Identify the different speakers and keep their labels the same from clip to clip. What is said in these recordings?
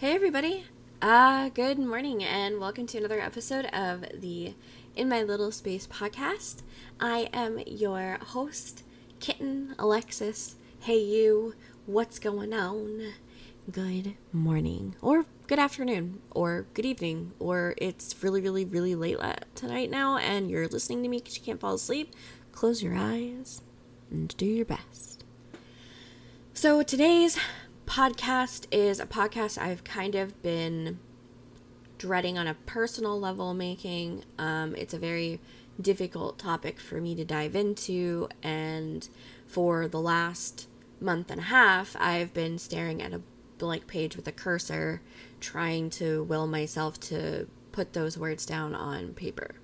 Speaker 1: Hey, everybody. Uh, good morning, and welcome to another episode of the In My Little Space podcast. I am your host, Kitten Alexis. Hey, you. What's going on? Good morning, or good afternoon, or good evening, or it's really, really, really late tonight now, and you're listening to me because you can't fall asleep. Close your eyes and do your best. So, today's podcast is a podcast I've kind of been dreading on a personal level making. Um, it's a very difficult topic for me to dive into, and for the last month and a half, I've been staring at a blank page with a cursor, trying to will myself to put those words down on paper.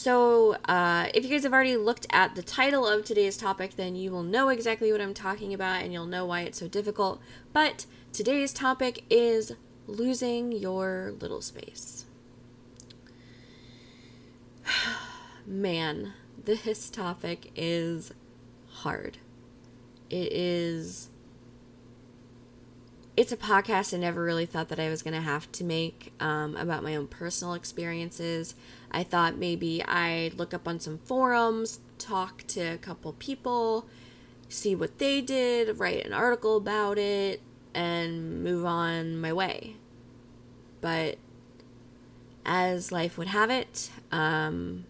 Speaker 1: So, uh, if you guys have already looked at the title of today's topic, then you will know exactly what I'm talking about and you'll know why it's so difficult. But today's topic is losing your little space. Man, this topic is hard. It is it's a podcast I never really thought that I was going to have to make um, about my own personal experiences. I thought maybe I'd look up on some forums, talk to a couple people, see what they did, write an article about it, and move on my way. But as life would have it, um,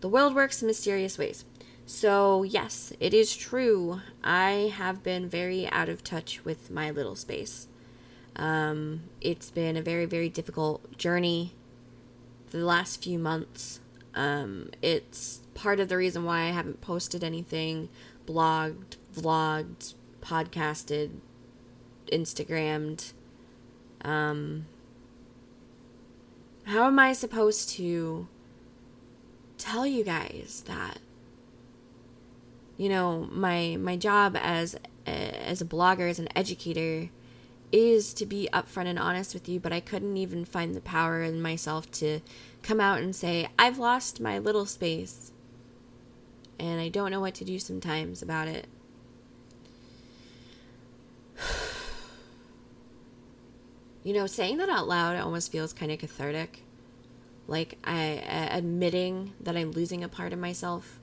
Speaker 1: the world works in mysterious ways. So, yes, it is true. I have been very out of touch with my little space. Um, it's been a very, very difficult journey the last few months. Um, it's part of the reason why I haven't posted anything, blogged, vlogged, podcasted, Instagrammed. Um, how am I supposed to tell you guys that you know my my job as as a blogger as an educator is to be upfront and honest with you but i couldn't even find the power in myself to come out and say i've lost my little space and i don't know what to do sometimes about it you know saying that out loud almost feels kind of cathartic like i uh, admitting that i'm losing a part of myself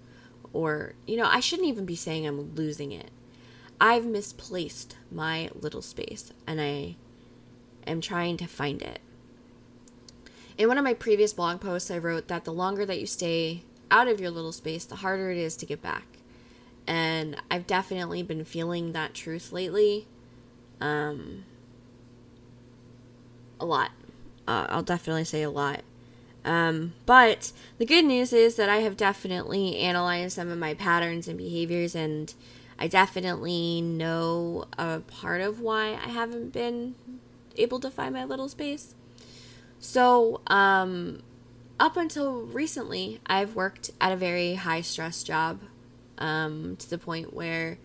Speaker 1: or, you know, I shouldn't even be saying I'm losing it. I've misplaced my little space and I am trying to find it. In one of my previous blog posts, I wrote that the longer that you stay out of your little space, the harder it is to get back. And I've definitely been feeling that truth lately. Um, a lot. Uh, I'll definitely say a lot. Um, but the good news is that I have definitely analyzed some of my patterns and behaviors, and I definitely know a part of why I haven't been able to find my little space. So, um, up until recently, I've worked at a very high stress job um, to the point where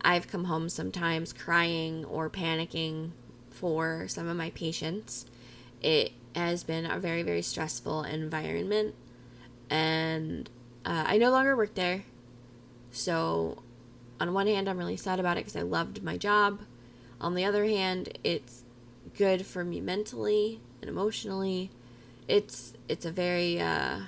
Speaker 1: I've come home sometimes crying or panicking for some of my patients. It has been a very, very stressful environment. And uh, I no longer work there. So, on one hand, I'm really sad about it because I loved my job. On the other hand, it's good for me mentally and emotionally. It's it's a very uh,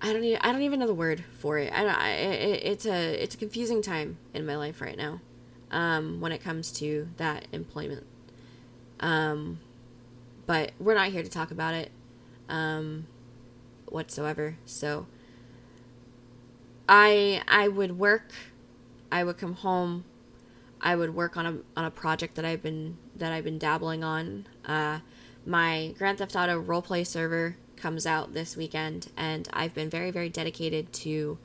Speaker 1: I don't even I don't even know the word for it. I. I, it, it's a it's a confusing time in my life right now, um, when it comes to that employment um, but we're not here to talk about it um, whatsoever. So I I would work, I would come home, I would work on a on a project that I've been that I've been dabbling on. Uh, my Grand Theft Auto roleplay server comes out this weekend, and I've been very very dedicated to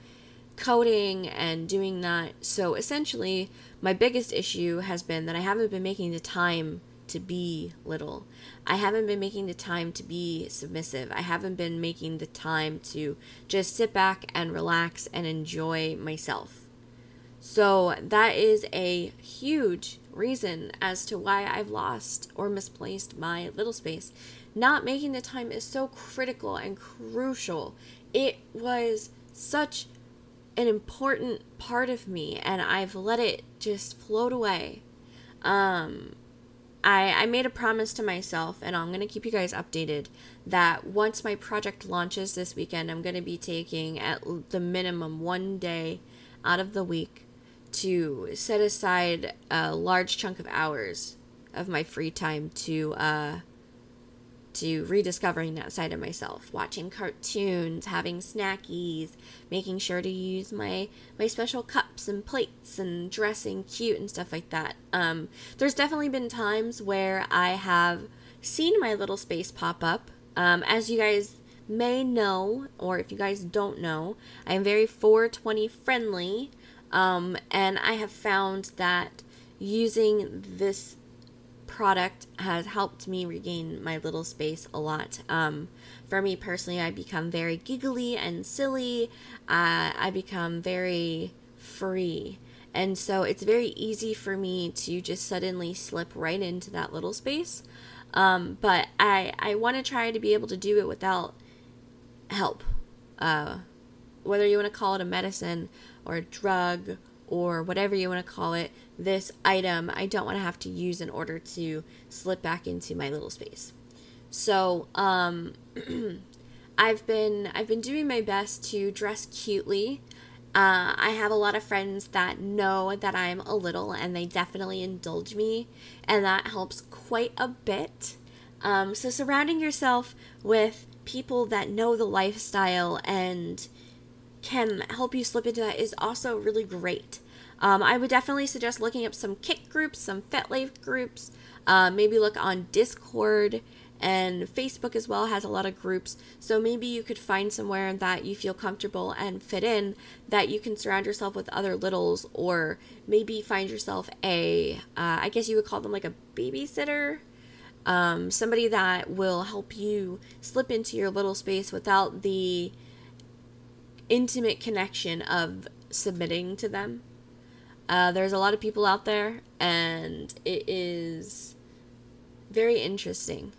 Speaker 1: coding and doing that. So essentially, my biggest issue has been that I haven't been making the time to be little. I haven't been making the time to be submissive. I haven't been making the time to just sit back and relax and enjoy myself. So that is a huge reason as to why I've lost or misplaced my little space. Not making the time is so critical and crucial. It was such an important part of me, and I've let it just float away. Um, I, I made a promise to myself, and I'm going to keep you guys updated, that once my project launches this weekend, I'm going to be taking at the minimum one day out of the week to set aside a large chunk of hours of my free time to uh, to rediscovering that side of myself, watching cartoons, having snackies, making sure to use my my special cups and plates and dressing cute and stuff like that. Um, there's definitely been times where I have seen my little space pop up. Um, as you guys may know, or if you guys don't know, I am very 420 friendly, um, and I have found that using this product has helped me regain my little space a lot. Um, for me personally, I become very giggly and silly. Uh, I become very free. And so it's very easy for me to just suddenly slip right into that little space. Um, but I, I want to try to be able to do it without help. Uh, whether you want to call it a medicine or a drug or whatever you want to call it, this item I don't want to have to use in order to slip back into my little space. So, um, I've been I've been doing my best to dress cutely. Uh, I have a lot of friends that know that I'm a little, and they definitely indulge me, and that helps quite a bit. Um, so surrounding yourself with people that know the lifestyle and can help you slip into that is also really great. Um, I would definitely suggest looking up some Kik groups, some FetLife groups. Uh, maybe look on Discord and Facebook as well has a lot of groups. So maybe you could find somewhere that you feel comfortable and fit in that you can surround yourself with other littles, or maybe find yourself a, uh, I guess you would call them like a babysitter. Um, somebody that will help you slip into your little space without the intimate connection of submitting to them. Uh, there's a lot of people out there, and it is very interesting.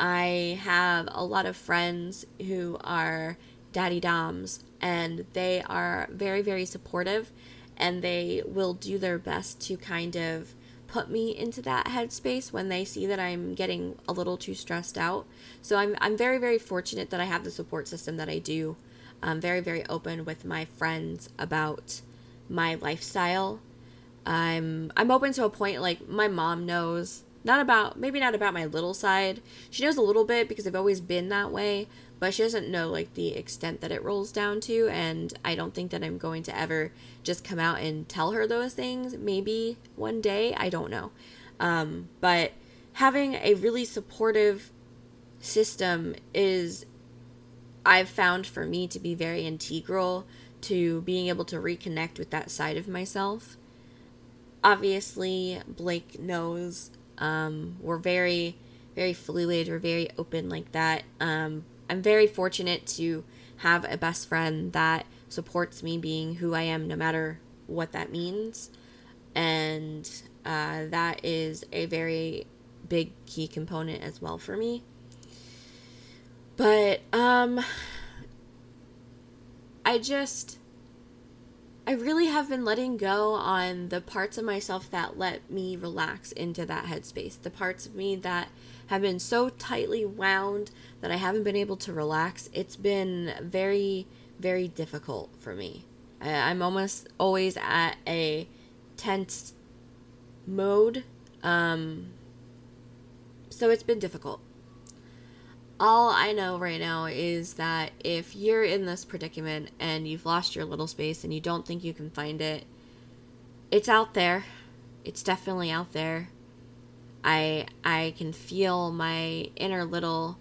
Speaker 1: I have a lot of friends who are daddy doms, and they are very, very supportive, and they will do their best to kind of put me into that headspace when they see that I'm getting a little too stressed out. So I'm, I'm very, very fortunate that I have the support system that I do I'm very, very open with my friends about my lifestyle. I'm I'm open to a point like my mom knows not about maybe not about my little side. She knows a little bit because I've always been that way, but she doesn't know like the extent that it rolls down to and I don't think that I'm going to ever just come out and tell her those things. Maybe one day, I don't know. Um, but having a really supportive system is I've found for me to be very integral to being able to reconnect with that side of myself. Obviously, Blake knows um, we're very, very fluid, we're very open like that. Um, I'm very fortunate to have a best friend that supports me being who I am no matter what that means. And uh, that is a very big key component as well for me. But um I just I really have been letting go on the parts of myself that let me relax into that headspace. The parts of me that have been so tightly wound that I haven't been able to relax. It's been very, very difficult for me. I'm almost always at a tense mode. Um, so it's been difficult all I know right now is that if you're in this predicament and you've lost your little space and you don't think you can find it, it's out there. It's definitely out there. I I can feel my inner little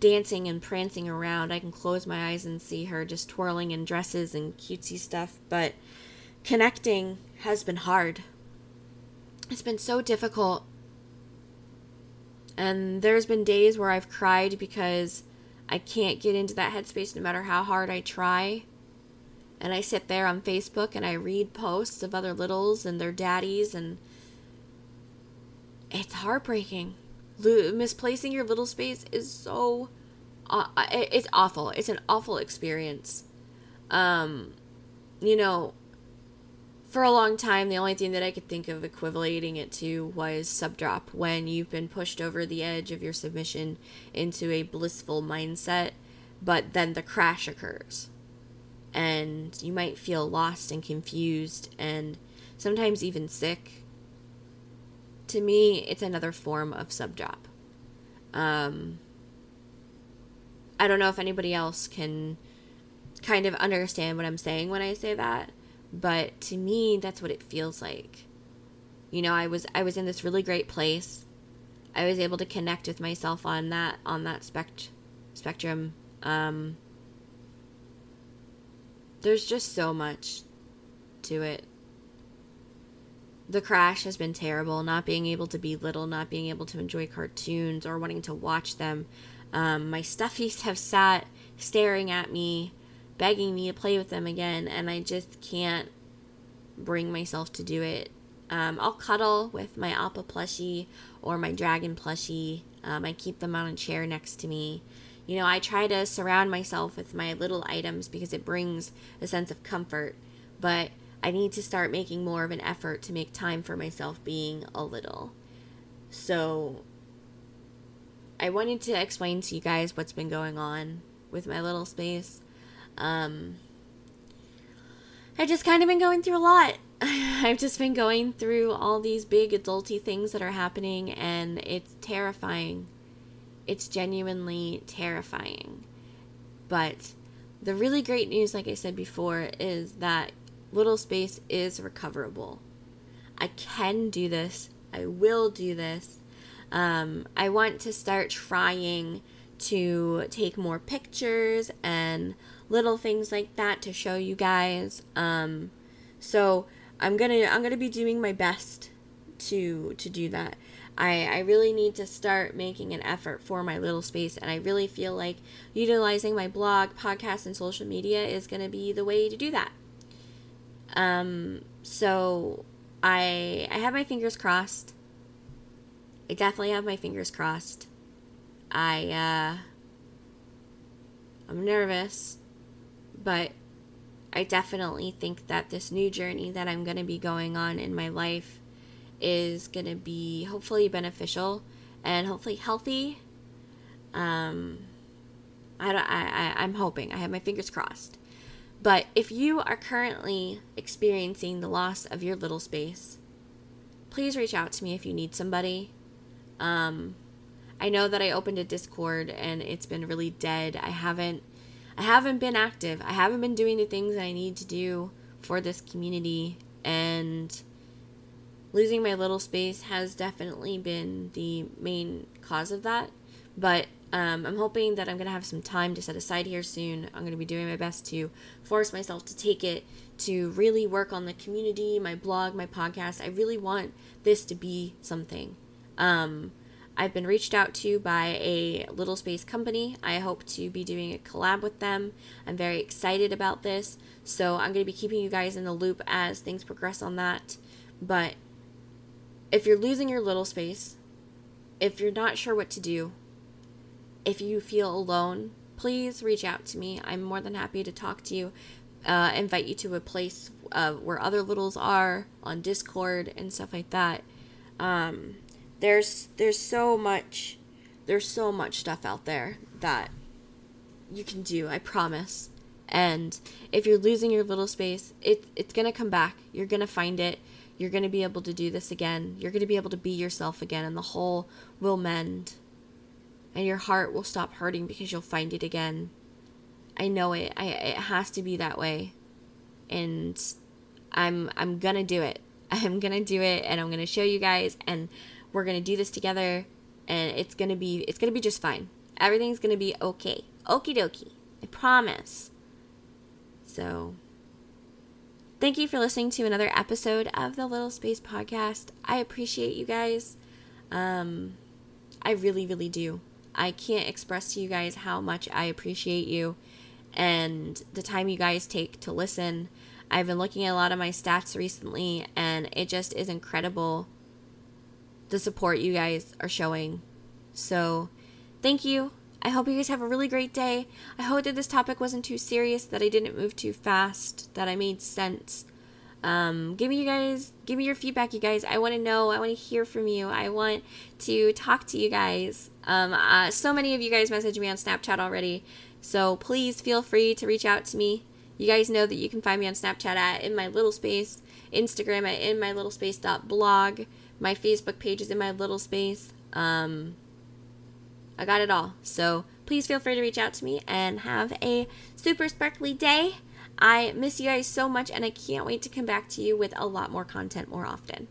Speaker 1: dancing and prancing around. I can close my eyes and see her just twirling in dresses and cutesy stuff, but connecting has been hard. It's been so difficult and there's been days where I've cried because I can't get into that headspace no matter how hard I try. And I sit there on Facebook and I read posts of other littles and their daddies, and it's heartbreaking. misplacing your little space is so. Uh, it's awful. It's an awful experience. Um, you know, for a long time, the only thing that I could think of equivalating it to was sub drop when you've been pushed over the edge of your submission into a blissful mindset, but then the crash occurs. And you might feel lost and confused and sometimes even sick. To me, it's another form of sub drop. Um, I don't know if anybody else can kind of understand what I'm saying when I say that but to me that's what it feels like. You know i was i was in this really great place. I was able to connect with myself on that on that spect spectrum. Um there's just so much to it. The crash has been terrible not being able to be little not being able to enjoy cartoons or wanting to watch them. Um, my stuffies have sat staring at me begging me to play with them again, and I just can't bring myself to do it. Um, I'll cuddle with my Appa plushie or my dragon plushie. Um, I keep them on a chair next to me. You know, I try to surround myself with my little items because it brings a sense of comfort, but I need to start making more of an effort to make time for myself being a little. So, I wanted to explain to you guys what's been going on with my little space. Um, I've just kind of been going through a lot. I've just been going through all these big adulty things that are happening, and it's terrifying. It's genuinely terrifying. But the really great news, like I said before, is that Little Space is recoverable. I can do this. I will do this. Um, I want to start trying to take more pictures and little things like that to show you guys. Um, so I'm gonna I'm gonna be doing my best to to do that. I, I really need to start making an effort for my little space and I really feel like utilizing my blog, podcast, and social media is gonna be the way to do that. Um so I I have my fingers crossed. I definitely have my fingers crossed. I uh I'm nervous but I definitely think that this new journey that I'm going to be going on in my life is going to be hopefully beneficial and hopefully healthy. Um, I, I, I, I'm hoping. I have my fingers crossed. But if you are currently experiencing the loss of your little space, please reach out to me if you need somebody. Um, I know that I opened a Discord and it's been really dead. I haven't I haven't been active. I haven't been doing the things I need to do for this community and losing my little space has definitely been the main cause of that. But um, I'm hoping that I'm going to have some time to set aside here soon. I'm going to be doing my best to force myself to take it, to really work on the community, my blog, my podcast. I really want this to be something. Um, I've been reached out to by a little space company. I hope to be doing a collab with them. I'm very excited about this. So I'm going to be keeping you guys in the loop as things progress on that. But if you're losing your little space, if you're not sure what to do, if you feel alone, please reach out to me. I'm more than happy to talk to you, uh, invite you to a place uh, where other littles are on Discord and stuff like that. Um, there's there's so much there's so much stuff out there that you can do, I promise. And if you're losing your little space, it it's going to come back. You're going to find it. You're going to be able to do this again. You're going to be able to be yourself again and the hole will mend. And your heart will stop hurting because you'll find it again. I know it. I it has to be that way. And I'm I'm going to do it. I'm going to do it and I'm going to show you guys and we're gonna do this together, and it's gonna be it's gonna be just fine. Everything's gonna be okay. Okie dokie. I promise. So, thank you for listening to another episode of the Little Space Podcast. I appreciate you guys. Um, I really, really do. I can't express to you guys how much I appreciate you and the time you guys take to listen. I've been looking at a lot of my stats recently, and it just is incredible the support you guys are showing. So, thank you. I hope you guys have a really great day. I hope that this topic wasn't too serious, that I didn't move too fast, that I made sense. Um, give me you guys, give me your feedback, you guys. I want to know. I want to hear from you. I want to talk to you guys. Um, uh, so many of you guys messaged me on Snapchat already, so please feel free to reach out to me. You guys know that you can find me on Snapchat at in my little space, Instagram at in my little space blog. My Facebook page is in my little space. Um, I got it all. So please feel free to reach out to me and have a super sparkly day. I miss you guys so much and I can't wait to come back to you with a lot more content more often.